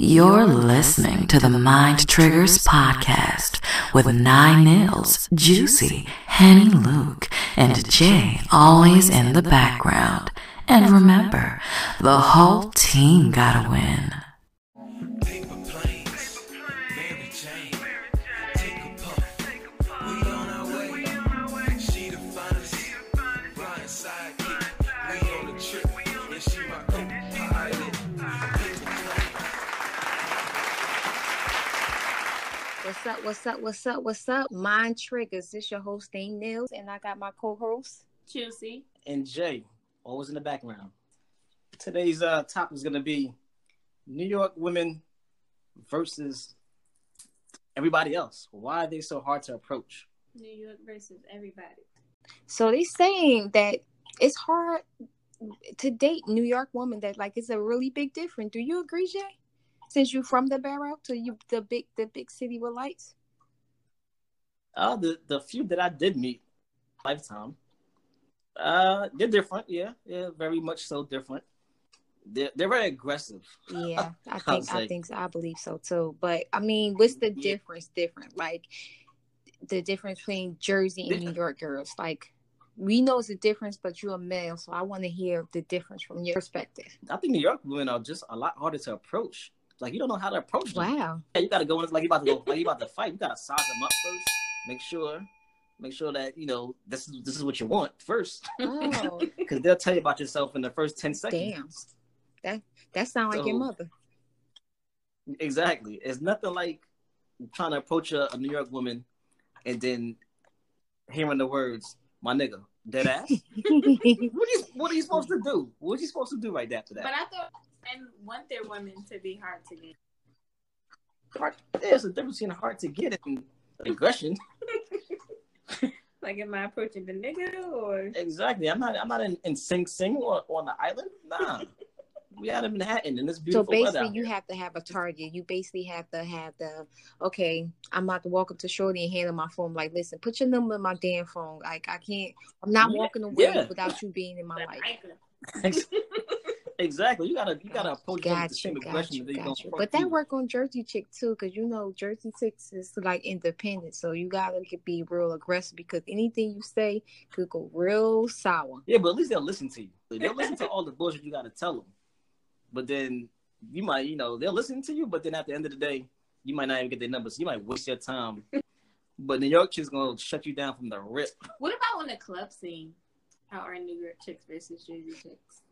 You're listening to the Mind Triggers podcast with Nine Nils, Juicy, Henny Luke, and Jay always in the background. And remember, the whole team gotta win. Up? What's up? What's up? What's up? Mind Triggers. This your host, Dane Nils, and I got my co-host. Chelsea. and Jay, always in the background. Today's uh, topic is going to be New York women versus everybody else. Why are they so hard to approach? New York versus everybody. So they saying that it's hard to date New York woman. That like it's a really big difference. Do you agree, Jay? Since you're from the borough to you the big the big city with lights. Uh, the the few that I did meet lifetime, uh, they're different. Yeah, yeah, very much so different. They're they're very aggressive. Yeah, I think I say. think so. I believe so too. But I mean, what's the Yeah. difference? Different like the difference between Jersey and New York girls. Like we know it's a difference, but you're a male, so I want to hear the difference from your perspective. I think New York women are just a lot harder to approach. Like you don't know how to approach them. Wow. Yeah, you gotta go in like you about to go like you about to fight. You gotta size them up first. Make sure, make sure that you know this is this is what you want first, Oh, because they'll tell you about yourself in the first ten seconds. damn. That that sound like your mother. Exactly. It's nothing like trying to approach a, a New York woman and then hearing the words "my nigga," dead ass. what, are you, what are you supposed to do? What are you supposed to do right after that? But I thought men want their women to be hard to get. Hard- There's a difference between hard to get and aggression. Like, am I approaching the nigga or? Exactly. I'm not. I'm not in, in Sing Sing or on the island. Nah. we out in Manhattan and it's beautiful weather. basically, out you have to have a target. You basically have to have the okay. I'm about to walk up to Shorty and hand her my phone. Like, listen, put your number in my damn phone. Like, I can't. I'm not Yeah, walking away yeah. without you being in my life. I could- exactly. You gotta. You gotta approach them with Got the you, same got aggression you, that you got don't you. But that you. work on Jersey chick too, because you know Jersey chicks is like independent, so you gotta be real aggressive because anything you say could go real sour. Yeah, but at least they'll listen to you. They'll listen to all the bullshit you gotta tell them. But then you might, you know, they'll listen to you. But then at the end of the day, you might not even get their numbers. So you might waste your time. but New York chicks gonna shut you down from the rip. What about on the club scene? How are New York chicks versus Jersey chicks?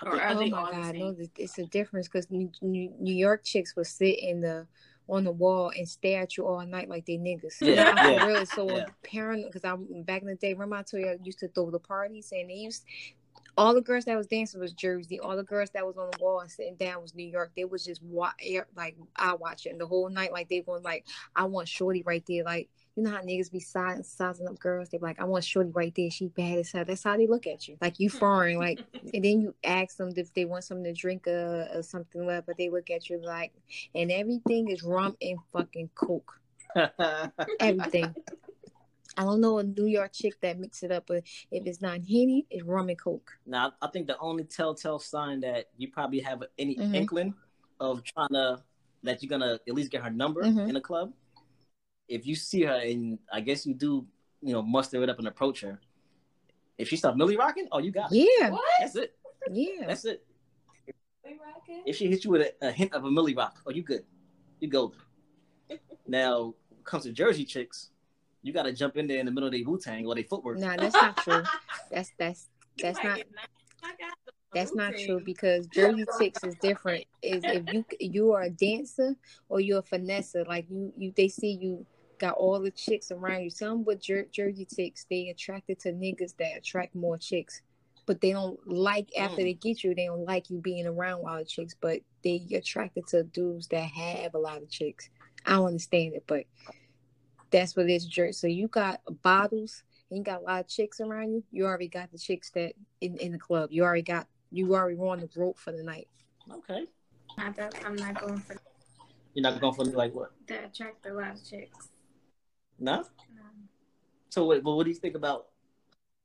I Or are oh they my all the god, same? no, th- it's a difference because New, New, New York chicks will sit in the on the wall and stare at you all night like they niggas. Yeah, I'm yeah, really so yeah. paranoid because I'm back in the day. Remember I told you I used to throw the parties and they used all the girls that was dancing was Jersey. All the girls that was on the wall and sitting down was New York. They was just wa- air, like I watching the whole night. Like they going like I want Shorty right there. Like you know how niggas be sizing, sizing up girls. They be like I want Shorty right there. She bad as hell. That's how they look at you. Like you foreign. Like and then you ask them if they want something to drink uh, or something like, but they look at you like and everything is rum and fucking coke. Everything. I don't know a New York chick that mix it up, but if it's not henny, it's rum and coke. now, I think the only telltale sign that you probably have any Mhm. inkling of trying to that you're gonna at least get her number Mhm. in a club. If you see her and I guess you do, you know, muster it up and approach her. If she starts millie rocking, oh, you got it. Yeah, What? That's it. yeah. That's it. If she hits you with a, a hint of a millie rock, oh, you good. You golden. now, when it comes to Jersey chicks, you got to jump in there in the middle of their Wu Tang or their footwork. Nah, that's not true. That's that's that's not might get knocked- knocked out the that's not true because Jersey chicks is different. Is if you you are a dancer or you're a finesser, like you you they see you got all the chicks around you. Some with Jer- Jersey chicks, they attracted to niggas that attract more chicks. But they don't like after Mm. they get you, they don't like you being around a lot of chicks. But they attracted to dudes that have a lot of chicks. I don't understand it, but that's what it is, Jersey. So you got bottles and you got a lot of chicks around you. You already got the chicks that in, in the club. You already got you already on the rope for the night. Okay. I thought- I'm not going for You're not going for me like what? that attract a lot of chicks. No? No. So, what, but what do you think about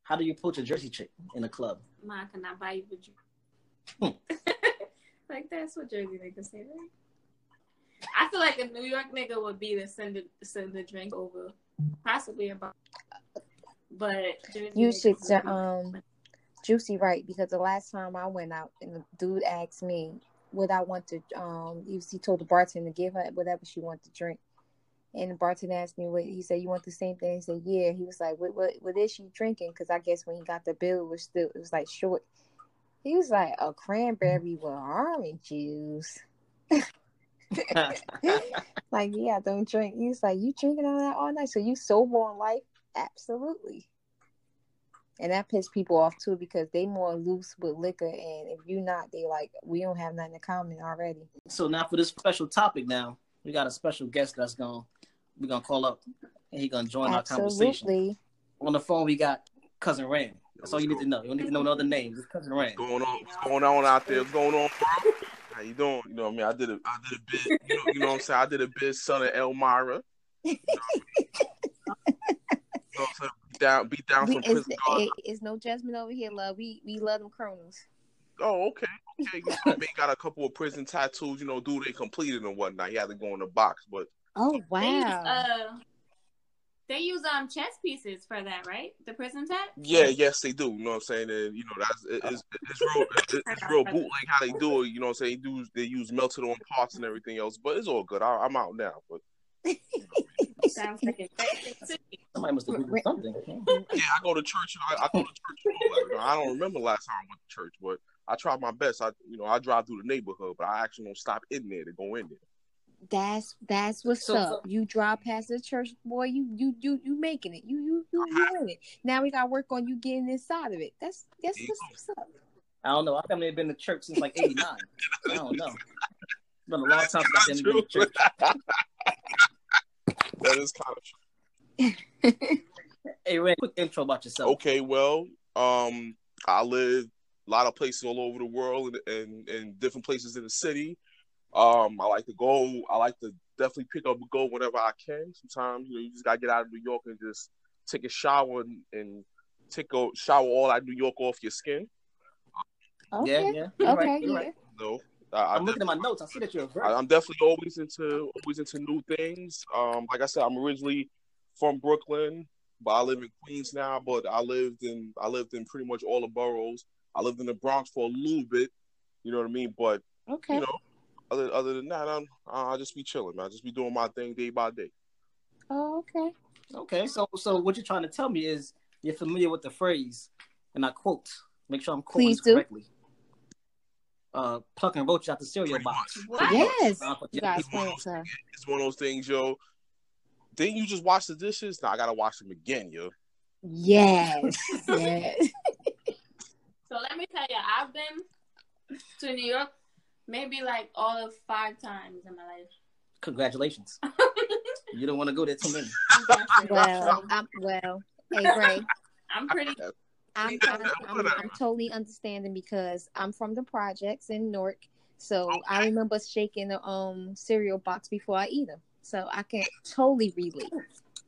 how do you approach a Jersey chick in a club? Ma, can I buy you a drink? Hmm. like that's what Jersey niggas say, right? I feel like a New York nigga would be to send the send the drink over, possibly a bar. But Jersey You should would um Juicy right because the last time I went out and the dude asked me what I want to um he, he told the bartender to give her whatever she wanted to drink. And the bartender asked me what he said you want the same thing. He said, Yeah. He was like, What what what is she drinking? Because I guess when he got the bill it was still it was like short. He was like a cranberry with orange juice. like, yeah, I don't drink. He was like, You drinking all that all night? So you sober on life? Absolutely. And that pisses people off too because they more loose with liquor and if you not, they like, we don't have nothing in common already. So now for this special topic, now we got a special guest that's gonna we're gonna call up and he gonna join our conversation. On the phone, we got cousin Rand. That's all you need to know. You don't need to know no other names. It's cousin Rand. What's going on? What's going on out there? What's going on, bro? How you doing? You know what I mean? I did a I did a bit, you know, you know what I'm saying? I did a bit son of Elmira. You know what I'm saying? Beat down beat down We, some it's, prison it, it's no judgment over here, love. We we love them chronos. Oh, okay. Okay. You know what I mean? Got a couple of prison tattoos, you know, dude they completed and whatnot. He had to go in the box, but Oh They use, wow. uh, they use um chess pieces for that, right? The prison tat. yeah, yes they do. You know what I'm saying? And you know, that's it, it's, it's real it's, it's real bootleg how they do it, you know what I'm saying? They do they use melted on parts and everything else, but it's all good. I, I'm out now. But Sounds like a great thing to do. Somebody must have Googled something. Yeah, I go to church. And I, I go to church. Like, I don't remember last time I went to church, but I try my best. I, you know, I drive through the neighborhood, but I actually don't stop in there to go in there. That's that's what's So- up. You drive past the church, boy. You you you you making it. You you you doing it. Now we got to work on you getting inside of it. That's that's what's, what's up. I don't know. I haven't been to church since like '89. I don't know. It's been a long time since I've been to True. church. that is kind of true. Hey, Rand, quick intro about yourself. Okay, well, um, I live a lot of places all over the world and, and, and different places in the city. Um, I like to go. I like to definitely pick up a go whenever I can. Sometimes you know you just gotta get out of New York and just take a shower and, and take a shower all that New York off your skin. Okay. Yeah, yeah. You're okay. right, you're yeah. right. No, I, I I'm looking at my notes. I see that you're a I, virgin. I'm definitely always into always into new things. Um, like I said, I'm originally from Brooklyn, but I live in Queens now. But I lived in I lived in pretty much all the boroughs. I lived in the Bronx for a little bit. You know what I mean? But Okay. you know, other other than that, I'm I just be chilling. man. I just be doing my thing day by day. Oh, okay. Okay, so so what you're trying to tell me is you're familiar with the phrase, and I quote. Make sure I'm quoting Please this do. correctly. Uh, plucking roaches out the cereal Pretty box. What? Yes. Uh, You guys explain it to. It's one of those things, yo. Didn't you just wash the dishes? Now I gotta wash them again, yo. Yes. yes. So let me tell you, I've been to New York maybe like all of five times in my life. Congratulations. you don't want to go there too many. I'm. Well, I'm well. Hey, Ray. I'm pretty. I'm, I'm, I'm, I'm totally understanding because I'm from the projects in Newark, so I remember shaking the um cereal box before I eat them. So I can totally relate.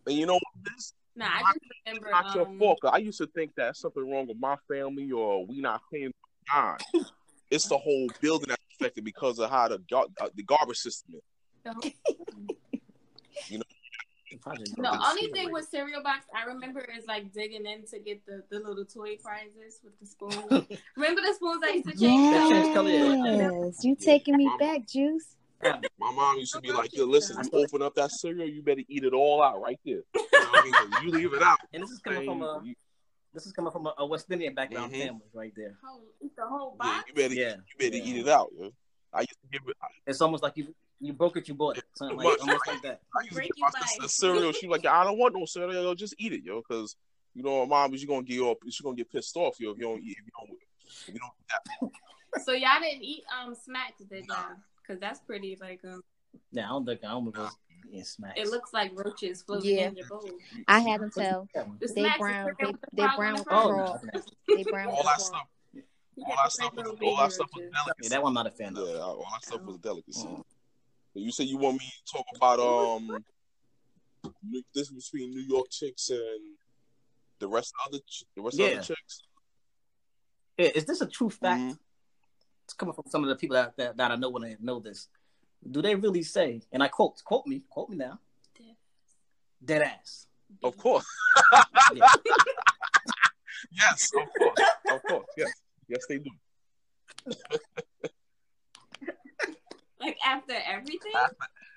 And you know what this Nah, I just remember. not your Um, fault. 'cause I used to think that something wrong with my family or we not paying on. It's the whole building that's affected because of how the gar- uh, the garbage system is. the- Probably The only thing with cereal box I remember is like digging in to get the, the little toy prizes with the spoons. remember the spoons I used to change? That changed. Yes, you taking me back, Juice. My mom used to be like, "Yo, listen, you open up that cereal, you better eat it all out right there. You, know what I mean? 'Cause you leave it out, And this is coming from a you, this is coming from a, a West Indian background Mhm. family right there. Whole- eat the whole yeah, you better Yeah. you better Yeah. eat it out. Yo. I used to give it. It's almost like you you broke it, you bought it. Something like, almost like that. I used to give my sister cereal. She was like, I don't want no cereal. Yo, just eat it, yo, because you know, my mom is you gonna get up. She's gonna get pissed off, yo, if you don't eat. If you don't, if you don't eat that. So y'all didn't eat um smacks, did y'all? Because that's pretty like um. Yeah, I don't think I don't remember eating smacks. It looks like roaches floating Yeah. in your bowl. I had them tell The They brown- they- one with the they brown on the with. Oh, frog. that's they brown. all with that stuff. All get that stuff was all that stuff was roaches. delicacy. yeah, that one I'm not a fan of. Yeah, all that stuff was a delicacy. Mm. You said you want me to talk about um the difference between New York chicks and the rest of the ch- the rest of the chicks. Yeah, is this a true fact? Mhm. It's coming from some of the people that, that, that I know when I know this. Do they really say? And I quote, quote me, quote me now. Dead dead ass. Of course. Yeah. yes, of course. Of course. Yes. Yes, they do. Like after everything?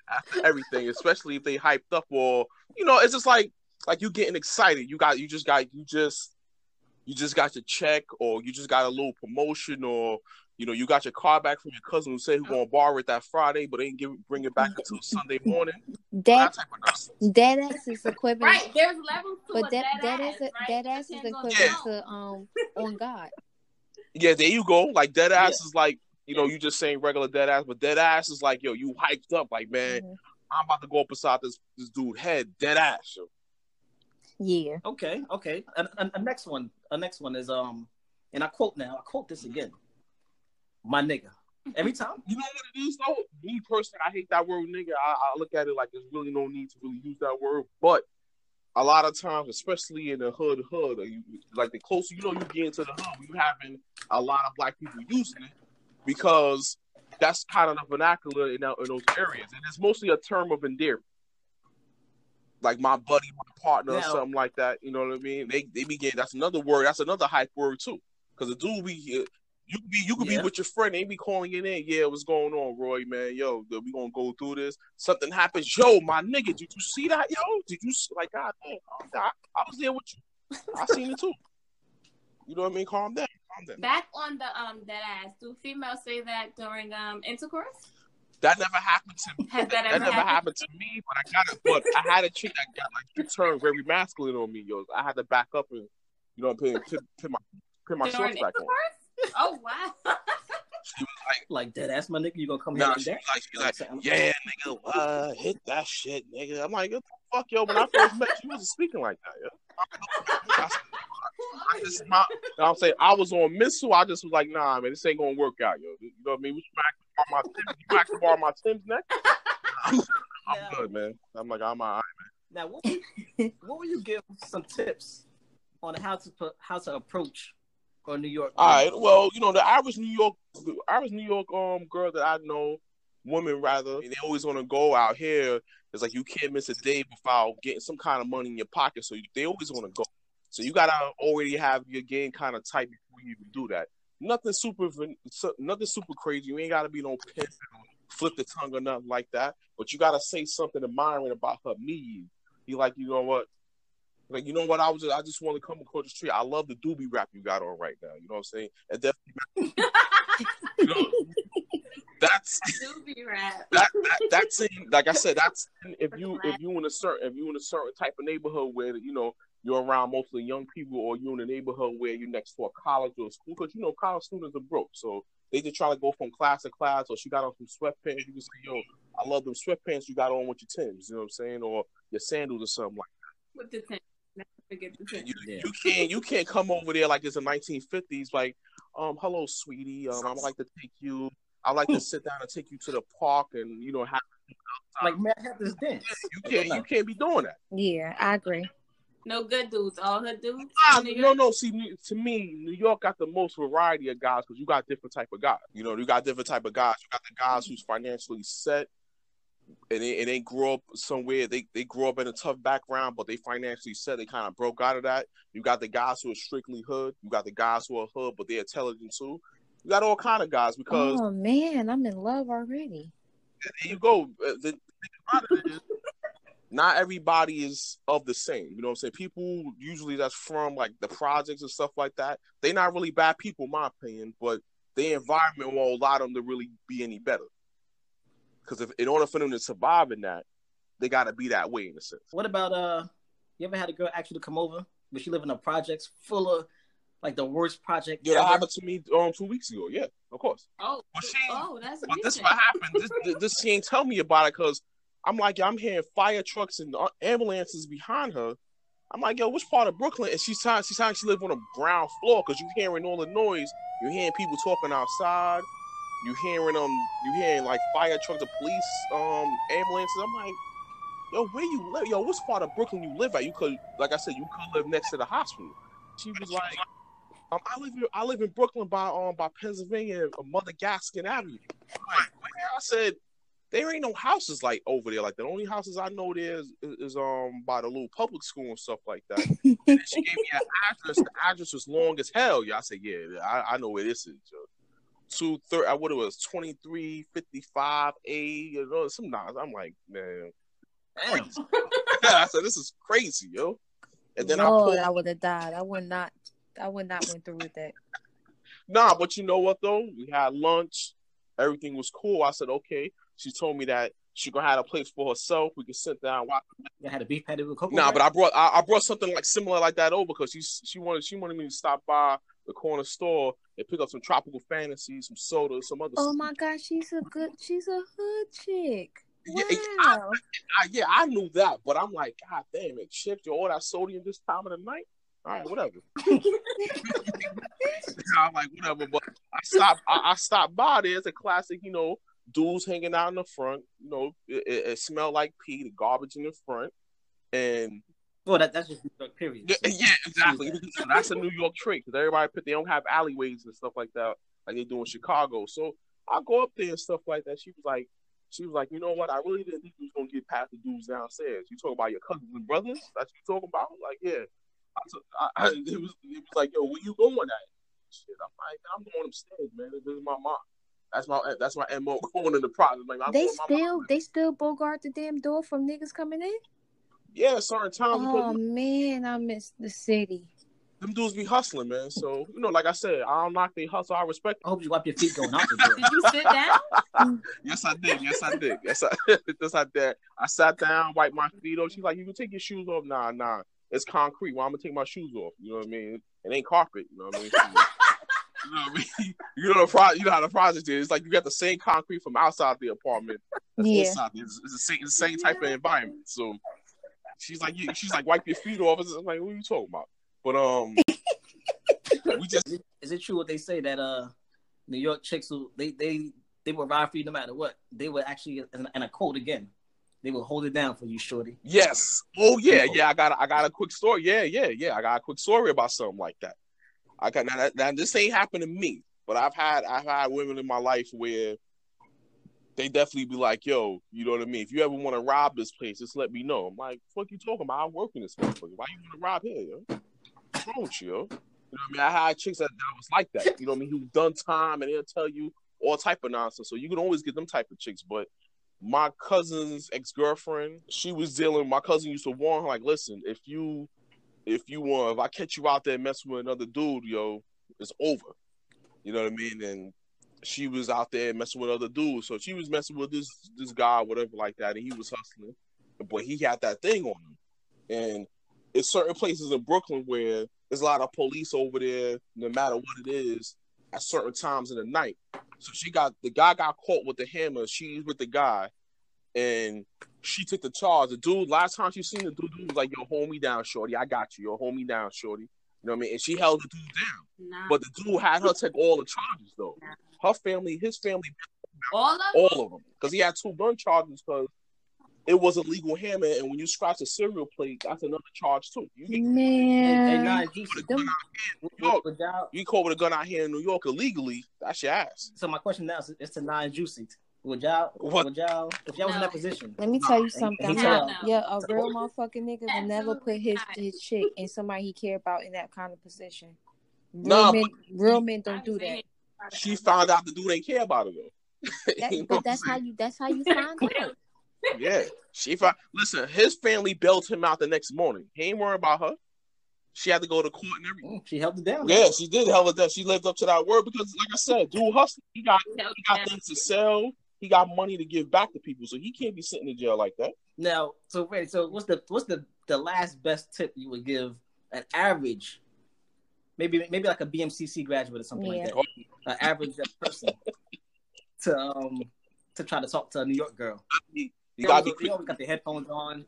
After everything, especially if they hyped up or you know, it's just like like you getting excited. You got you just got you just you just got your check or you just got a little promotion or you know, you got your car back from your cousin who said he gonna borrow it that Friday, but ain't give bring it back until Sunday morning. That That type of nonsense. that ass is equivalent. Right, there's levels to But a that dead that ass, is a, right? that ass is Depends on the equivalent zone. to um on God. Yeah, there you go. Like dead ass Yeah. is like, you know, you just saying regular dead ass, but dead ass is like, yo, you hyped up, like, man, Mhm. I'm about to go up beside this this dude head, dead ass. Yo. Yeah. Okay, okay. And and a next one, a next one is um, and I quote now. I quote this again. My nigga. Every time. You know what it is though? Me personally, I hate that word nigga. I, I look at it like there's really no need to really use that word. But a lot of times, especially in the hood hood, you, like the closer you know you get into the hood, you having a lot of black people using it because that's kind of the vernacular in, in those areas, and it's mostly a term of endearment. Like my buddy, my partner, or something like that. You know what I mean? They they begin. That's another word. That's another hype word too. Because the dude be you could be you could Yeah. be with your friend, they be calling it in. Yeah, what's going on, Roy? Man, yo, we gonna go through this. Something happens, yo, my nigga. Did you see that, yo? Did you see, like God damn? I, I was there with you. I seen it too. You know what I mean? Calm down, calm down. Back on the um dead ass, do females say that during um intercourse? That never happened to me. Has that That ever never happened? happened to me, but I got it. But I had a chick that got like she turned very masculine on me, yo. I had to back up and you know, what I'm put, put, put my put my During shorts back on. Intercourse? Oh wow. She was like. Like dead ass, my nigga. You gonna come Nah, here like she that? like, she like, yeah, nigga, uh, hit that shit, nigga. I'm like, what the fuck, yo? When I first met you, you wasn't speaking like that, yo. I, I just, my, you know what I'm saying, I was on missile. I just was like, nah, man, this ain't gonna work out, yo. You know what I mean? We smack my Tim's, you back to borrow my Tim's next. I'm, I'm Now- good, man. I'm like, I'm all right. Man. Now, what, what will you give some tips on how to put, how to approach or New York? All right. Well, you know, the Irish New York, the average New York um girl that I know, women rather, they always want to go out here. It's like you can't miss a day without getting some kind of money in your pocket. So you, they always want to go. So you gotta already have your game kind of tight before you even do that. Nothing super, nothing super crazy. You ain't gotta be no pimp, flip the tongue or nothing like that. But you gotta say something admiring about her me. Be like, you know what? Like, you know what? I was, I just want to come across the street. I love the doobie wrap you got on right now. You know what I'm saying? And definitely, you know, that's doobie wrap. that, that that's in, like I said, that's in, if you if you in a certain if you in a certain type of neighborhood where you know you're around mostly young people, or you're in a neighborhood where you're next to a college or a school, because you know college students are broke, so they just try to go from class to class. Or she got on some sweatpants, you can say, "Yo, I love them sweatpants you got on with your Tims," you know what I'm saying, or your sandals or something like. With the ten. Never forget the ten. You, Yeah. you can't you can't come over there like it's the 1950s. Like, um, hello, sweetie. Um, I'd like to take you. I'd like to sit down and take you to the park and you know have. Like, man, I have this dance. You can't you can't be doing that. Yeah, I agree. No good dudes. All her dudes. Ah, no, no. See, New- to me, New York got the most variety of guys because you got different type of guys. You know, you got different type of guys. You got the guys who's financially set, and they, and they grew up somewhere. They they grew up in a tough background, but they financially set. They kind of broke out of that. You got the guys who are strictly hood. You got the guys who are hood, but they're intelligent too. You got all kind of guys because Oh man, I'm in love already. there you go. Uh, The, the it is, not everybody is of the same. You know what I'm saying? People usually that's from like the projects and stuff like that. They're not really bad people, in my opinion, but the environment won't allow them to really be any better. Because if in order for them to survive in that, they got to be that way in a sense. What about uh? You ever had a girl ask you to come over, but she live in a projects full of like the worst project. Yeah, that happened to me um two weeks ago. Yeah, of course. Oh, But she, oh, that's But this recent. what happened. This, this, this she ain't tell me about it because I'm like, I'm hearing fire trucks and uh, ambulances behind her. I'm like, yo, which part of Brooklyn? And she's telling she's telling she live on a ground floor because you're hearing all the noise. You're hearing people talking outside. You hearing um, you hearing like fire trucks, the police, um, ambulances. I'm like, yo, where you live? Yo, which part of Brooklyn you live at? You could, like I said, you could live next to the hospital. She was like, um, I live in I live in Brooklyn by um by Pennsylvania, uh, Mother Gaston Avenue. I'm like, where? I said, there ain't no houses like over there like. The only houses I know there is, is, is, um by the little public school and stuff like that. and she gave me an address. The address was long as hell. Yeah, I said, yeah, I, I know where this is. Yo. Two thirty, what it was, twenty three fifty five A, you know, some nonsense. I'm like, man, Damn. I said, this is crazy, yo. And then I Lord, pulled, I would have died. I would not. I would not went through with that. nah, but you know what though? We had lunch, everything was cool. I said, okay. She told me that she gonna have a place for herself. We could sit down, watch You had a beef patty with cocoa. Nah, Bread? but I brought I, I brought something like similar like that over because she she wanted she wanted me to stop by the corner store and pick up some tropical fantasy, some soda, some other. Oh stuff. my god, she's a good. She's a hood chick. Yeah, Wow. I, yeah, I knew that, but I'm like, God damn it, you all that sodium this time of the night. All right, whatever. I'm like, whatever. But I stopped. I, I stopped by there. It's a classic, you know, dudes hanging out in the front. You know, it, it, it smelled like pee, the garbage in the front, and well, that, that's just New York, period. Yeah, So- yeah, exactly. So that's a New York trait because everybody put they don't have alleyways and stuff like that like they do in Chicago. So I go up there and stuff like that. She was like, she was like, you know what? I really didn't think you was gonna get past the dudes downstairs. You talk about your cousins and brothers? That's what you talking about? Like, yeah. I, took- I, I, it was it was like, yo, where you going at? Shit, I'm like, I'm going upstairs, man. This is my mom. That's my that's my mo going in the process. Like, They still they still bogart the damn door from niggas coming in. Yeah, certain times Oh because man, I miss the city. them dudes be hustling, man. So you know, like I said, I don't knock they hustle. I respect. I hope you wipe your feet going out the door. Did you sit down? Yes, I did. Yes, I did. Yes, I yes, I did. I sat down, wiped my feet off. She's like, "You can take your shoes off." Nah, nah. It's concrete. Well, I'm gonna take my shoes off. You know what I mean? It ain't carpet. You know what I mean? you know what I mean? You know the pro- You know how the project is. It's like you got the same concrete from outside the apartment. Yeah. inside. It's, it's the same, it's the same type of environment. So she's like, you, she's like, wipe your feet off. I'm like, what are you talking about? But um, we just Is it, is it true what they say that uh New York chicks will they they they will ride for you no matter what? They would actually and, and a quote again. They will hold it down for you, shorty. Yes. Oh yeah, yeah. I got I got a quick story. Yeah, yeah, yeah. I got a quick story about something like that. I got now, now this ain't happened to me, but I've had I've had women in my life where they definitely be like, yo, you know what I mean? If you ever want to rob this place, just let me know. I'm like, fuck you talking about? I work in this motherfucker. Why you want to rob here, yo? What's wrong with you, yo? You know what I mean? I had chicks that, that was like that. You know what I mean? Who've done time and they'll tell you all type of nonsense. So you can always get them type of chicks. But my cousin's ex girlfriend, she was dealing. My cousin used to warn her, like, listen, if you, if you want, if I catch you out there messing with another dude, yo, it's over. You know what I mean? And she was out there messing with other dudes, so she was messing with this this guy, whatever, like that, and he was hustling, but he had that thing on him. And it's certain places in Brooklyn where there's a lot of police over there, no matter what it is, at certain times in the night. So she got the guy got caught with the hammer. She's with the guy, and she took the charge. The dude, last time she seen the dude, dude was like, "Yo, hold me down, shorty. I got you. Yo, hold me down, shorty." You know what I mean? And she held the dude down, Nah. but the dude had her take all the charges though. Her family, his family, all of all of them, because he had two gun charges because it was a legal hammer, and when you scratch a serial plate, that's another charge too. You get Hey, Man, nah, juicy. with a gun them- out here in New York. would y'all- You caught with a gun out here in New York illegally, that's your ass. so my question now is, is to nine juicy. Would y'all? What? Would y'all? If y'all was in that position, let me tell you something. and he I'm yeah, a so- real motherfucking nigga will never put his Absolutely his chick and somebody he care about in that kind of position. Real Nah, men, real men don't do that. She found out the dude ain't care about her though. That- You know but that's how you. That's how you find out. Yeah, she found. Listen, his family bailed him out the next morning. He ain't worried about her. She had to go to court and everything. Mm, she held it down. Yeah, she did hell it down. She lived up to that word because, like I said, dude hustling. He got he got things to sell. He got money to give back to people, so he can't be sitting in jail like that. Now, so wait, so what's the what's the the last best tip you would give an average, maybe maybe like a BMCC graduate or something Yeah. like that, an average person to um to try to talk to a New York girl. You gotta always, be they always got their headphones on.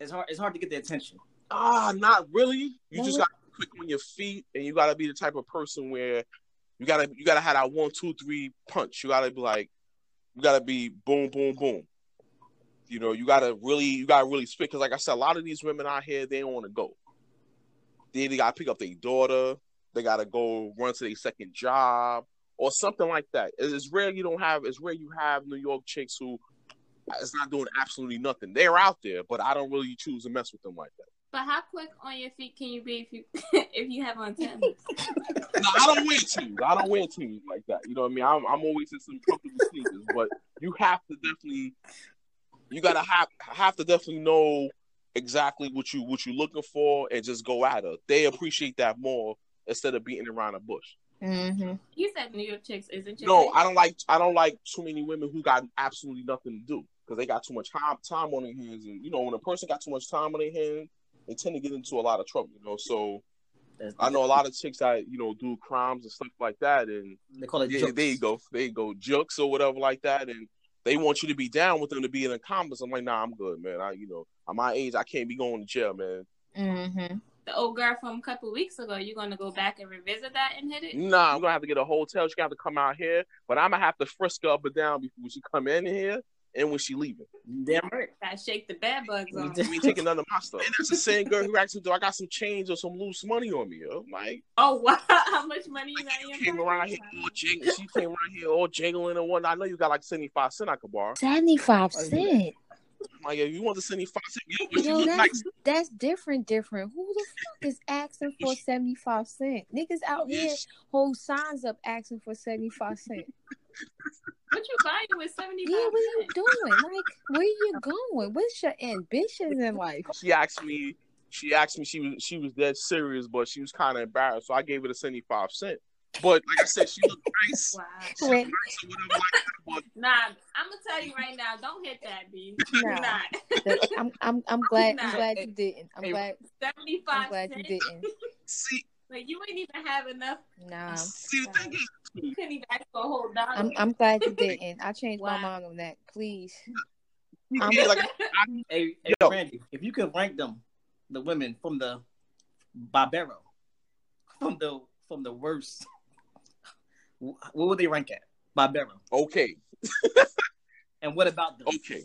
It's hard. It's hard to get their attention. Ah, not really. You just gotta be quick on your feet, and you gotta be the type of person where you gotta you gotta have that one, two, three punch. You gotta be like, you gotta be boom, boom, boom. You know, you gotta really, you gotta really spit. Because, like I said, a lot of these women out here, they don't want to go. They, they gotta pick up their daughter. They gotta go run to their second job, or something like that. It's rare you don't have. It's rare you have New York chicks who uh, is not doing absolutely nothing. They're out there, but I don't really choose to mess with them like that. But how quick on your feet can you be if you if you have on tennis? No, I don't wear teams. I don't wear teams like that. You know what I mean? I'm, I'm always in some comfortable sneakers, but you have to definitely, you gotta have have to definitely know exactly what you what you're looking for and just go at it. They appreciate that more instead of beating around a bush. Mm-hmm. you said New York chicks isn't your No, thing? I don't like I don't like too many women who got absolutely nothing to do because they got too much time time on their hands, and you know when a person got too much time on their hands, they tend to get into a lot of trouble. You know, so I know a lot of chicks that you know do crimes and stuff like that, and They call it yeah, jokes. there you go, there you go, jokes or whatever like that, and they want you to be down with them to be in the comments. I'm like, nah, I'm good, man. I you know at my age, I can't be going to jail, man. Mm-hmm. The old girl from a couple weeks ago. You gonna go back and revisit that and hit it? Nah, I'm gonna have to get a hotel. She gonna have to come out here, but I'm gonna have to frisk her up and down before she come in here and when she leaving. Damn right. Gotta shake the bad bugs You off. did. We taking none of my stuff. And that's the same girl who asked me, "Do I got some change or some loose money on me?" I'm like, Oh wow! How much money you got in you your came around here all jingling. She came around here all jingling and whatnot. I know you got like seventy five cent I could borrow. Seventy-five cent. I'm like, if you want the seventy five cent, yo, but you Yo, look that's like that's different. Different. Who the fuck is asking for seventy-five cent? Niggas out here hold signs up asking for seventy-five cent. What you buying with seventy Yeah, five? what you doing? Like, where you going? What's your ambitions in life? she asked me. She asked me. She was she was dead serious, but she was kind of embarrassed. So I gave her the seventy five cent. But like I said, she looked nice. Wow. She looked Wait. nice or whatever like that. But Nah, I'm gonna tell you right now. Don't hit that, B. Nah. Nah. I'm I'm I'm glad I'm Nah. glad you didn't. I'm Hey, glad Seventy I'm five glad you cents. didn't. see, Like you ain't even have enough. Nah. see the thing is, You couldn't even ask for a whole dollar. I'm I'm glad you didn't. I changed my mind on that. Please. yeah, I'm- Hey, hey Yo. Randy, if you could rank them, the women from the Barbero, from the from the worst, wh- what would they rank at? Barbero. okay, And what about them? okay.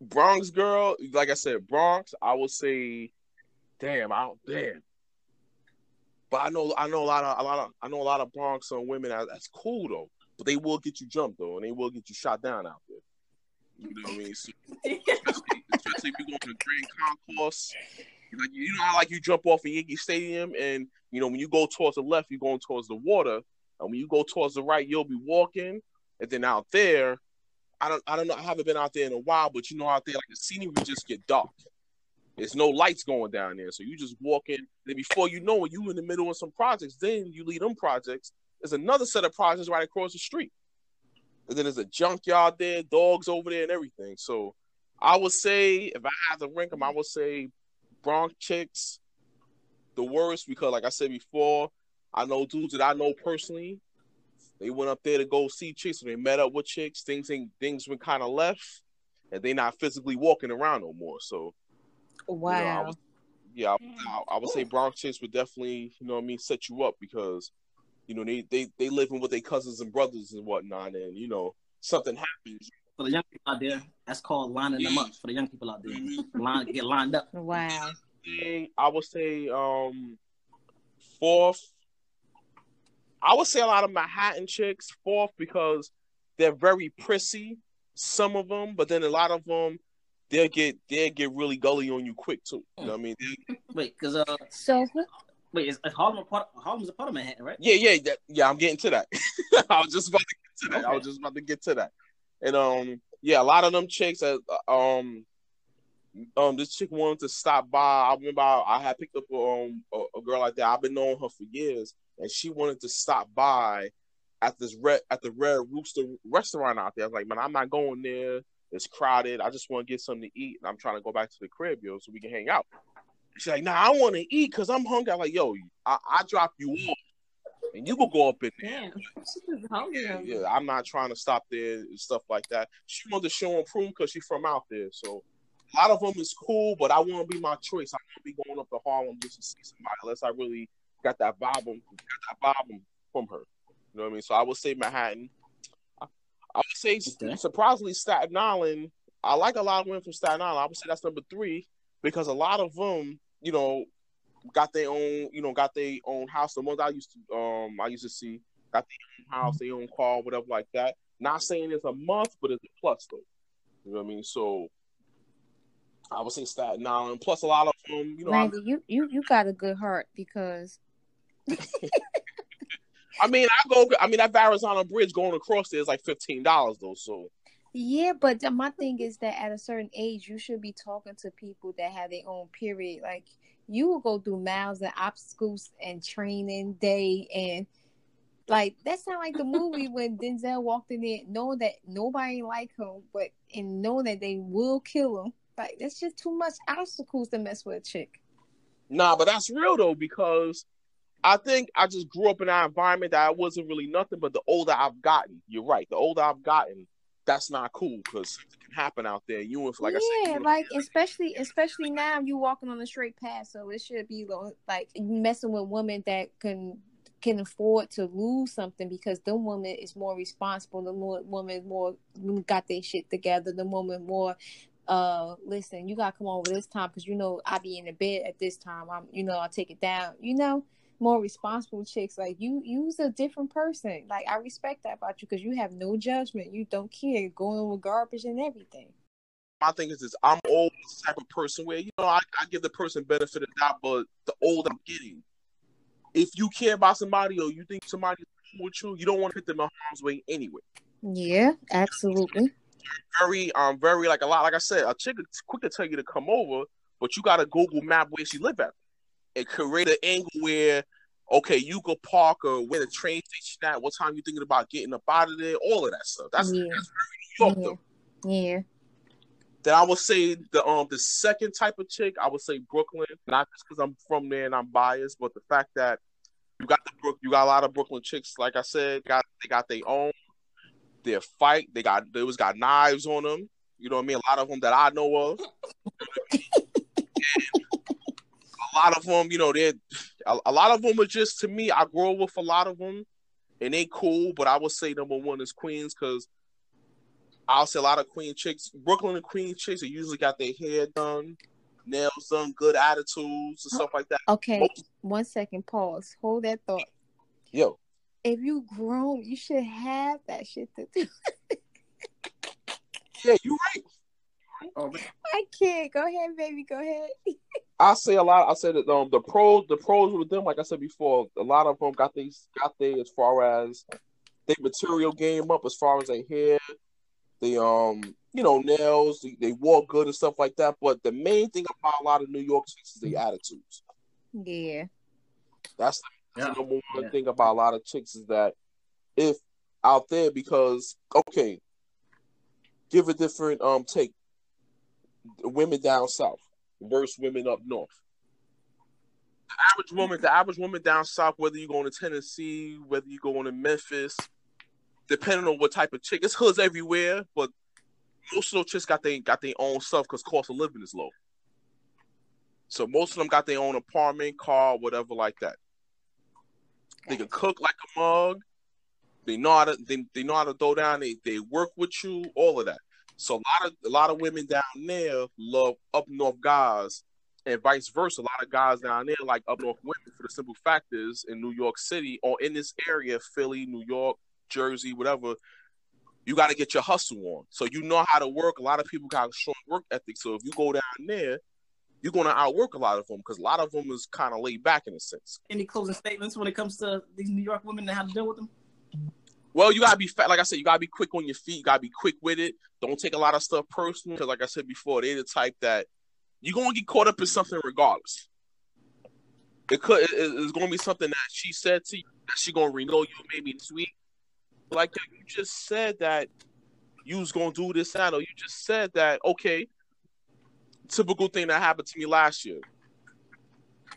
Bronx girl, like I said, Bronx. I would say, damn, I don't, damn. But I know, I know a lot of, a lot of, I know a lot of Bronx on women. That's cool though, but they will get you jumped though, and they will get you shot down out there. You know what I mean? So, especially, especially if you go to the Grand Concourse. Like you know how like you jump off of Yankee Stadium, and you know when you go towards the left, you're going towards the water, and when you go towards the right, you'll be walking, and then out there, I don't, I don't know, I haven't been out there in a while, but you know out there like the scenery just get dark. There's no lights going down there, so you just walking. Then before you know it, you in the middle of some projects. Then you leave them projects. There's another set of projects right across the street, and then there's a junkyard there, dogs over there, and everything. So I would say if I had to rank them, I would say Bronx chicks the worst because, like I said before, I know dudes that I know personally. They went up there to go see chicks, and they met up with chicks. Things ain't, things went kind of left, and they not physically walking around no more. So you know, I Wow. was- yeah, I, I, I would say Bronx chicks would definitely, you know, what I mean, set you up because, you know, they they they living with their cousins and brothers and whatnot, and you know, something happens. For the young people out there, that's called lining them up. For the young people out there, line get lined up. Wow. say- I would say um fourth. I would say a lot of Manhattan chicks fourth because they're very prissy. Some of them, but then a lot of them, they'll get they'll get really gully on you quick too. You know what I mean? They- Wait, because uh, So wait, is, is Harlem a part? Harlem's a part of Manhattan, right? yeah, yeah, that, yeah. I'm getting to that. I was just about to get to that. I was just about to get to that. And um, yeah, a lot of them chicks that um. Um, this chick wanted to stop by. I remember I, I had picked up um a, a girl like that. I've been knowing her for years, and she wanted to stop by at this red at the Red Rooster restaurant out there. I was like, man, I'm not going there. It's crowded. I just want to get something to eat, and I'm trying to go back to the crib, yo, so we can hang out. She's like, nah, I want to eat because I'm hungry. I'm like, yo, I, I drop you off, and you will go up in there. Damn. Yeah, yeah, I'm not trying to stop there and stuff like that. She wanted to show and prove because she's from out there. So a lot of them is cool, but I want to be my choice. I want to be going up to Harlem just to see somebody unless I really got that vibe, got that vibe from her. You know what I mean? So I would say Manhattan. I, I would say Okay. surprisingly Staten Island. I like a lot of women from Staten Island. I would say that's number three because a lot of them, you know, got their own, you know, got their own house. The ones I used to, um, I used to see got their own house, their own car, whatever like that. Not saying it's a must, but it's a plus though. You know what I mean? So I would say Staten Island. Plus, a lot of them, you know, Randy, you, you you got a good heart because I mean, I go. I mean, that Verrazano Bridge going across there is like fifteen dollars though. So yeah, but my thing is that at a certain age, you should be talking to people that have their own period. Like you will go through miles and obstacles and training day and like that sound like the movie when Denzel walked in there knowing that nobody like him, but and knowing that they will kill him. Like that's just too much obstacles to mess with a chick. Nah, but that's real though because I think I just grew up in an environment that I wasn't really nothing. But the older I've gotten, you're right. The older I've gotten, that's not cool because it can happen out there. You and like I said, yeah, like especially especially now you walking on a straight path, so it should be like messing with women that can can afford to lose something because the woman is more responsible. The more woman more got their shit together. The woman more. Uh, listen, you gotta come over this time because you know I be in the bed at this time. I'm, you know, I'll take it down. You know, more responsible chicks like you. You's a different person. Like I respect that about you because you have no judgment. You don't care going with garbage and everything. my thing is this: I'm old the type of person where you know I, I give the person benefit of doubt, but the old I'm getting, if you care about somebody or you think somebody's with you, you don't want to put them in harm's way anyway. Yeah, absolutely. Very, um, very like a lot. Like I said, a chick is quick to tell you to come over, but you got to Google map where she live at and create an angle where. Okay, you go park or where the train station at. What time you thinking about getting up out of there? All of that stuff. That's, Yeah. that's very New York. Yeah. Then I would say the um the second type of chick, I would say Brooklyn, not just because I'm from there and I'm biased, but the fact that you got the Brook, you got a lot of Brooklyn chicks. Like I said, got they got their own, their fight. They got they was got knives on them. You know what I mean? A lot of them that I know of. A lot of them, you know, they're a, a lot of them are just to me. I grow up with a lot of them, and they cool. But I would say number one is Queens because I'll say a lot of Queen chicks, Brooklyn and Queen chicks, they usually got their hair done, nails done, good attitudes and stuff like that. Okay. One second. Pause. Hold that thought. Yo, If you grown, you should have that shit to do. yeah, you right. Oh, man. I can't. Go ahead, baby. Go ahead. I say a lot. I said that um the pros, the pros with them, like I said before, a lot of them got these got they as far as they material game up as far as their hair, the um you know nails, they, they walk good and stuff like that. But the main thing about a lot of New York chicks is their attitudes. Yeah. That's the, Yeah. the number one Yeah. thing about a lot of chicks is that if out there because okay, give a different um take. Women down south versus women up north. The average woman, the average woman down south, whether you're going to Tennessee, whether you're going to Memphis, depending on what type of chick, it's hoods everywhere, but most of those chicks got they got their own stuff because cost of living is low. So most of them got their own apartment, car, whatever like that. They can cook like a mug. They know how to they, they know how to throw down. They they work with you, all of that. So a lot of a lot of women down there love up north guys, and vice versa. A lot of guys down there like up north women. For the simple fact is, in New York City or in this area, Philly, New York, Jersey, whatever, you got to get your hustle on. So you know how to work. A lot of people got a strong work ethic. So if you go down there, you're going to outwork a lot of them because a lot of them is kind of laid back in a sense. Any closing statements when it comes to these New York women and how to deal with them? Well, you gotta be fat. Like I said, you gotta be quick on your feet. You gotta be quick with it. Don't take a lot of stuff personal because, like I said before, they're the type that you're gonna get caught up in something regardless. It could. it- it's gonna be something that she said to you that she gonna renege you maybe this week. Like you just said that you was gonna do this and that, or you just said that okay. Typical thing that happened to me last year.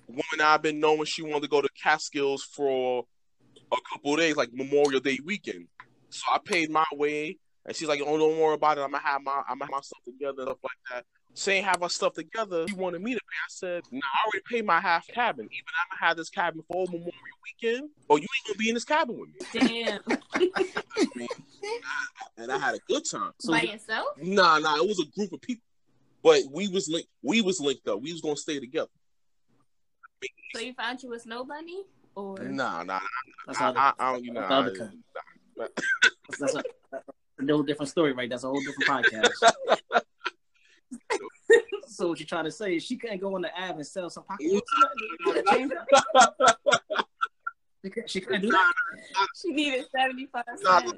Woman I've been knowing she wanted to go to Catskills for a couple of days, like Memorial Day weekend. So I paid my way, and she's like, "Oh, don't worry about it. I'm gonna have my, I'm gonna have my stuff together and stuff like that." Saying have our stuff together, she wanted me to pay. I said, "Nah, I already paid my half cabin. Even I'm gonna have this cabin for Memorial Weekend, or you ain't gonna be in this cabin with me." Damn. And I had a good time. So By yourself? nah, nah, it was a group of people, but we was linked. We was linked up. We was gonna stay together. So you found you a snow bunny? or Nah, nah, That's I, how the, I, I don't. You know, that's the other I- that's, that's a, that's a whole different story, right? That's a whole different podcast. so what you're trying to say is she couldn't go on the app and sell some pocketbooks? You couldn't change that? She couldn't, do that. she needed seventy five Nah, cents.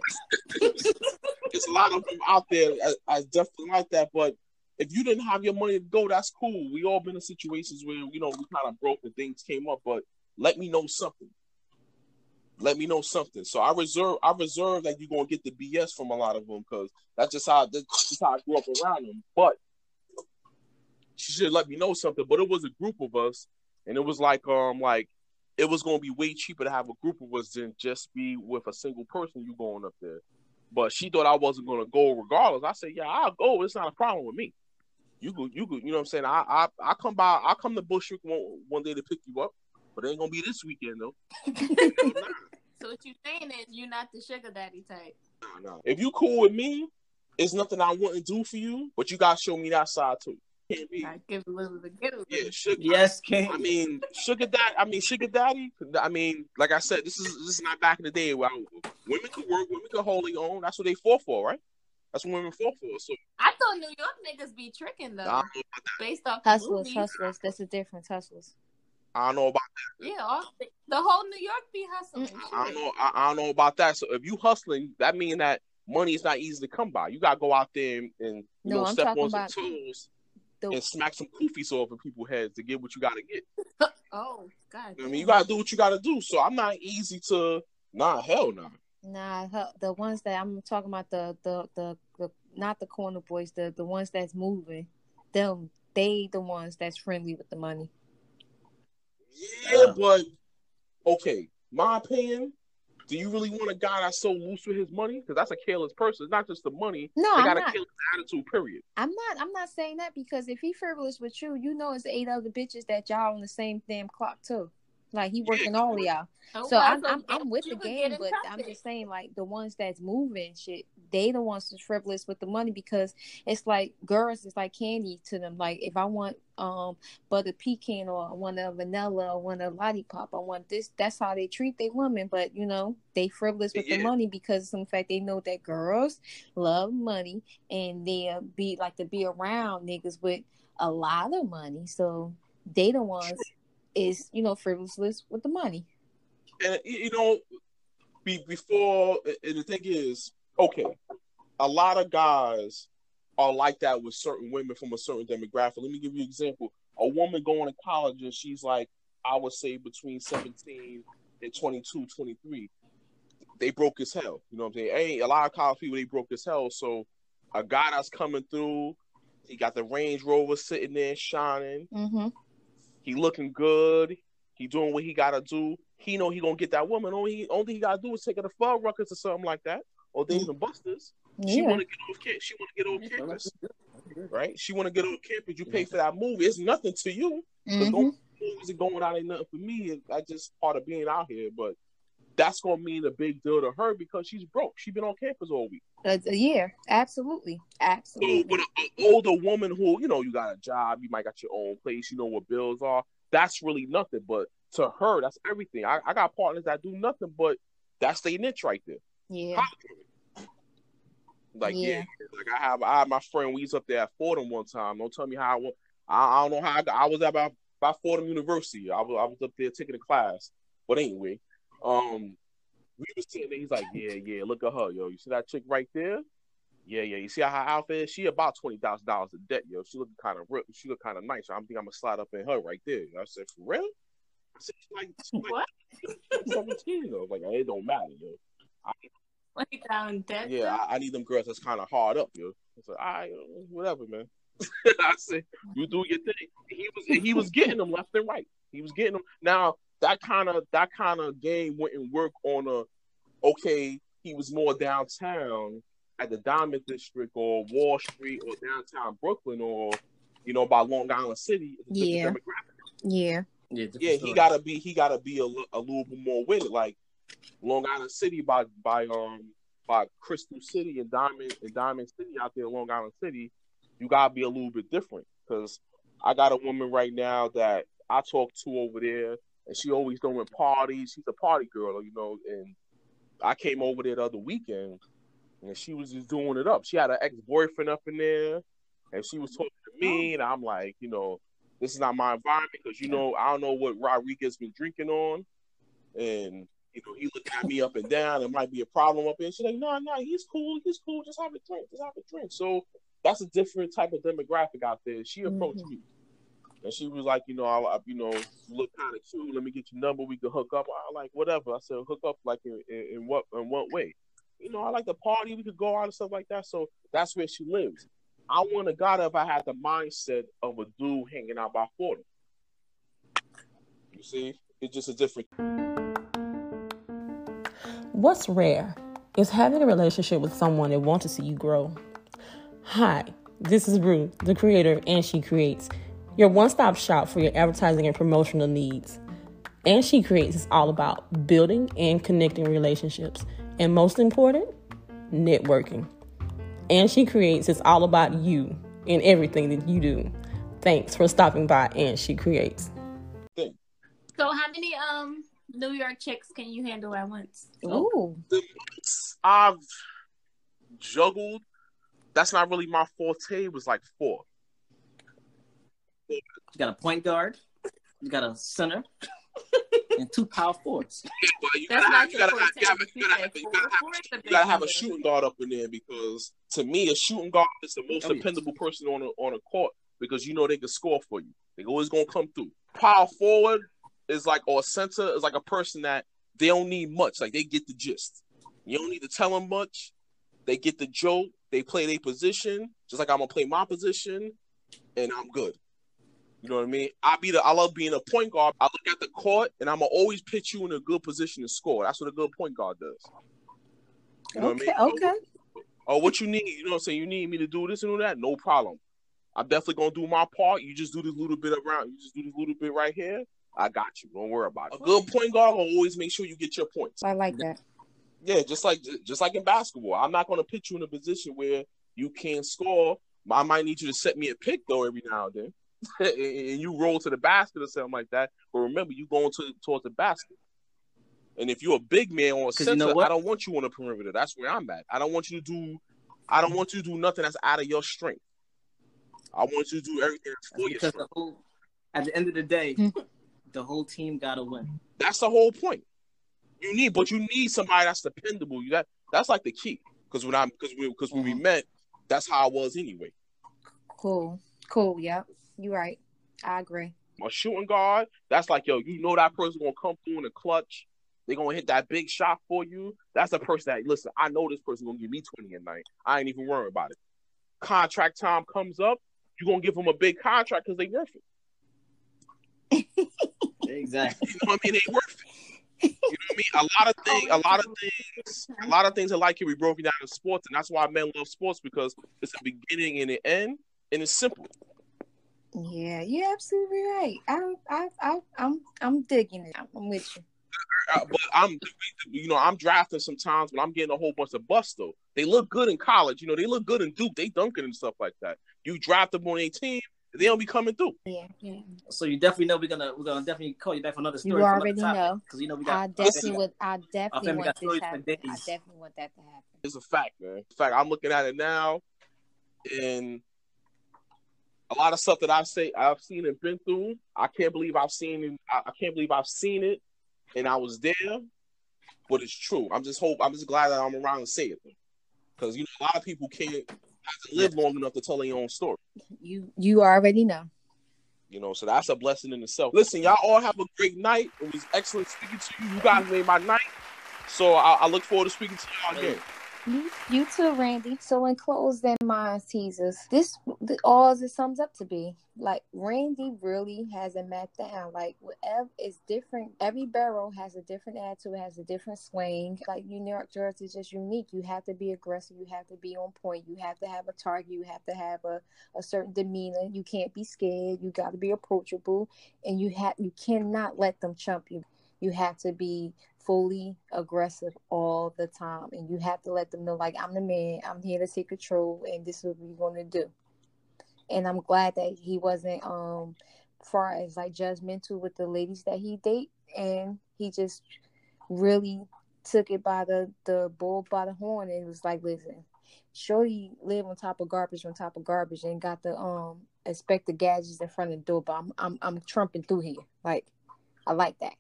There's a lot of them out there. I, I definitely like that, but if you didn't have your money to go, that's cool. We all been in situations where you know we kind of broke and things came up, but let me know something. Let me know something. So I reserve. I reserve that you're gonna get the BS from a lot of them because that's just how that's just how I grew up around them. But she should let me know something. But it was a group of us, and it was like um like it was gonna be way cheaper to have a group of us than just be with a single person you going up there. But she thought I wasn't gonna go regardless. I said, Yeah, I'll go. It's not a problem with me. You go, you go, you know what I'm saying? I I I come by I come to Bushwick one, one day to pick you up, but it ain't gonna be this weekend though. So what you saying is you're not the sugar daddy type. Nah, nah. If you cool with me, it's nothing I wouldn't do for you, but you gotta show me that side too. Can't be. I give a little bit, get a little. Yeah, sugar. Yes, King. I mean, sugar daddy. I mean, sugar daddy. I mean, like I said, this is this is not back in the day where women could work, women could hold their own. That's what they fought for, right? That's what women fought for. So I thought New York niggas be tricking though, I based off Hustlers, movies. hustlers. That's the difference. Hustlers. I don't know about that. Yeah, all, the whole New York be hustling. I don't know. I, I don't know about that. So if you hustling, that means that money is not easy to come by. You gotta go out there and, and you No, know I'm step on some toes The, and smack some kufis off of people's heads to get what you gotta get. Oh God. I mean, you gotta do what you gotta do. So I'm not easy to. Nah, hell no. nah, hu- the ones that I'm talking about the the the, the not the corner boys, the the ones that's moving. Them, they the ones that's friendly with the money. Yeah, but okay. My opinion. Do you really want a guy that's so loose with his money? Because that's a careless person. It's not just the money. No, they I'm got a not. careless attitude. Period. I'm not. I'm not saying that because if he frivolous with you, you know, it's eight other bitches that y'all on the same damn clock too. Like he working all y'all. Oh, So I'm so I'm, I'm with the game, in but I'm just saying like the ones that's moving shit, they the ones that's frivolous with the money because it's like girls it's like candy to them. Like if I want um butter pecan or I want a vanilla or I want a lollipop, I want this. That's how they treat their women. But you know they frivolous with the money because some fact they know that girls love money and they uh, be like to be around niggas with a lot of money. So they the ones is you know frivolous with the money. and you know, be, before and the thing is, okay, a lot of guys are like that with certain women from a certain demographic. Let me give you an example. A woman going to college and she's like, I would say between 17 and 22, 23. They broke as hell. You know what I'm saying? Ain't a lot of college people they broke as hell. So a guy that's coming through, he got the Range Rover sitting there shining. Mm-hmm. He looking good. He doing what he gotta do. He know he gonna get that woman. Only he, only thing he gotta do is take her to Fuddruckers or something like that, or Dave and Buster's. She wanna get off campus. She wanna get off campus, right? She wanna get off campus. You pay for that movie. It's nothing to you. Cause Mhm. those movies are going out ain't nothing for me. That's just part of being out here. But that's gonna mean a big deal to her because she's broke. She been on campus all week. Uh, year, absolutely, So absolutely. with an older woman who, you know, you got a job, you might got your own place, you know what bills are, that's really nothing. But to her, that's everything. I, I got partners that do nothing, but that's their niche right there. Yeah, Like, yeah. Yeah. like I have I have my friend, we was up there at Fordham one time. Don't tell me how I went. I, I don't know how I, got, I was at by, by Fordham University. I was, I was up there taking a class. But anyway, um, we was sitting there. He's like, yeah, yeah, look at her, yo. You see that chick right there? Yeah, yeah. You see how her outfit is? She about twenty thousand dollars in debt, yo. She looking kind of real. She look kind of nice. I'm think I'm gonna slide up in her right there. I said, for real? I said, she's like, she's like What? seventeen though. Like it don't matter, yo. Twenty thousand debt. Yeah, I, I need them girls that's kind of hard up, yo. I said, all right, whatever, man. I said, you do your thing. He was he was getting them left and right. He was getting them. Now that kind of that kind of game wouldn't work on a okay. He was more downtown at the Diamond District or Wall Street or downtown Brooklyn or you know by Long Island City. It's a different Yeah. demographic. yeah, Yeah, Yeah, he gotta be he gotta be a, a little bit more with it. Like Long Island City by by um by Crystal City and Diamond and Diamond City out there in Long Island City, you gotta be a little bit different. Cause I got a woman right now that I talk to over there. And she always throwing parties. She's a party girl, you know. And I came over there the other weekend, and she was just doing it up. She had an ex boyfriend up in there, and she was talking to me, and I'm like, you know, this is not my environment because you know I don't know what Rodriguez been drinking on, and you know he looked at me up and down. There might be a problem up there. She's like, no, no, he's cool, he's cool. Just have a drink, just have a drink. So that's a different type of demographic out there. She approached Mhm. me. And she was like, you know, I, you know, look kind of cute. Let me get your number. We can hook up. I like whatever. I said, hook up like in, in, in what in what way? You know, I like to party. We could go out and stuff like that. So that's where she lives. I want a God if I had the mindset of a dude hanging out by forty. You see, it's just a different. What's rare is having a relationship with someone that wants to see you grow. Hi, this is Ruth, the creator, and She Creates, your one stop shop for your advertising and promotional needs. And She Creates is all about building and connecting relationships, and most important, networking. And She Creates is all about you and everything that you do. Thanks for stopping by, and She Creates. So how many um New York chicks can you handle at once? Ooh. I've juggled. That's not really my forte. It was like four. You got a point guard, you got a center, and two power forwards. But you That's gotta have, you gotta have, you gotta, forte. you gotta have, you gotta have, you gotta have a shooting guard up in there because to me, a shooting guard is the most Oh, yeah. dependable person on a, on a court because you know they can score for you. They always gonna come through. Power forward is like or center is like a person that they don't need much. Like they get the gist. You don't need to tell them much. They get the joke. They play their position just like I'm gonna play my position, and I'm good. You know what I mean? I be the I love being a point guard. I look at the court and I'm gonna always pitch you in a good position to score. That's what a good point guard does. You know Okay. what I mean? Oh, okay. Oh, what you need? You know what I'm saying? You need me to do this and do that? No problem. I'm definitely gonna do my part. You just do this little bit around. You just do this little bit right here. I got you. Don't worry about it. A good point guard will always make sure you get your points. I like that. Yeah, just like just like in basketball. I'm not gonna put you in a position where you can't score. I might need you to set me a pick though every now and then. and you roll to the basket or something like that. But remember, you going to towards the basket. And if you're a big man or a 'Cause you center, know? I don't want you on the perimeter. That's where I'm at. I don't want you to do. I don't want you to do nothing that's out of your strength. I want you to do everything that's for your Because the whole, at the end of the day, Hmm. the whole team gotta win. That's the whole point. You need, but you need somebody that's dependable. You that that's like the key. Because when I'm, because we because when we Mhm. met, that's how I was anyway. Cool. Cool. Yep. You're right. I agree. a shooting guard, that's like, yo, you know that person gonna come through in the clutch. They're gonna hit that big shot for you. That's the person that listen, I know this person gonna give me 20 a night. I ain't even worried about it. Contract time comes up, you're gonna give them a big contract because they worth it. Exactly. You know what I mean? They worth it. You know what I mean? A lot of things, a lot of things, a lot of things are like can be broken down in sports, and that's why men love sports because it's a beginning and an end, and it's simple. Yeah, you're absolutely right. I, I, I, I'm, I'm digging it. I'm with you. Uh, but I'm, you know, I'm drafting sometimes, but I'm getting a whole bunch of busts though. They look good in college, you know, they look good in Duke, they dunking and stuff like that. You draft them on a team, they don't be coming through. Yeah, yeah. So you definitely know we're gonna we're gonna definitely call you back for another story. You already know. because you know we got. I definitely would. I definitely want got this to happen. I definitely want that to happen. It's a fact, man. In fact, I'm looking at it now, and a lot of stuff that I say I've seen and been through, I can't believe I've seen it. I, can't believe I've seen it, and I was there. But it's true. I'm just hope. I'm just glad that I'm around to say it, because you know a lot of people can't have to live long enough to tell their own story. You, you already know. You know, so that's a blessing in itself. Listen, y'all all have a great night. It was excellent speaking to you. You guys made my night. So I, I look forward to speaking to y'all again. You, you too, Randy. So in closing, my teasers, this th- all it sums up to be like Randy really has it mapped down. Like whatever is different. Every barrel has a different attitude, has a different swing. Like you, New York Jersey is just unique. You have to be aggressive. You have to be on point. You have to have a target. You have to have a, a certain demeanor. You can't be scared. You got to be approachable, and you have you cannot let them chump you. You have to be fully aggressive all the time and you have to let them know like i'm the man i'm here to take control and this is what we're going to do and i'm glad that he wasn't um far as like judgmental with the ladies that he date, and he just really took it by the the bull by the horn and was like, listen, Shorty live on top of garbage on top of garbage and got the um expect the gadgets in front of the door, but I'm I'm I'm trumping through here. Like I like that.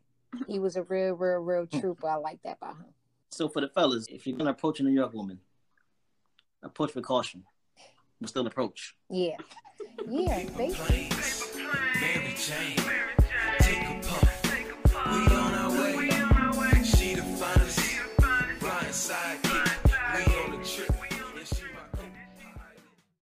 He was a real, real, real trooper. I like that about him. So for the fellas, if you're gonna approach a New York woman, approach with caution, but still approach. Yeah. Yeah, basically. Mary Jane, take a puff. We on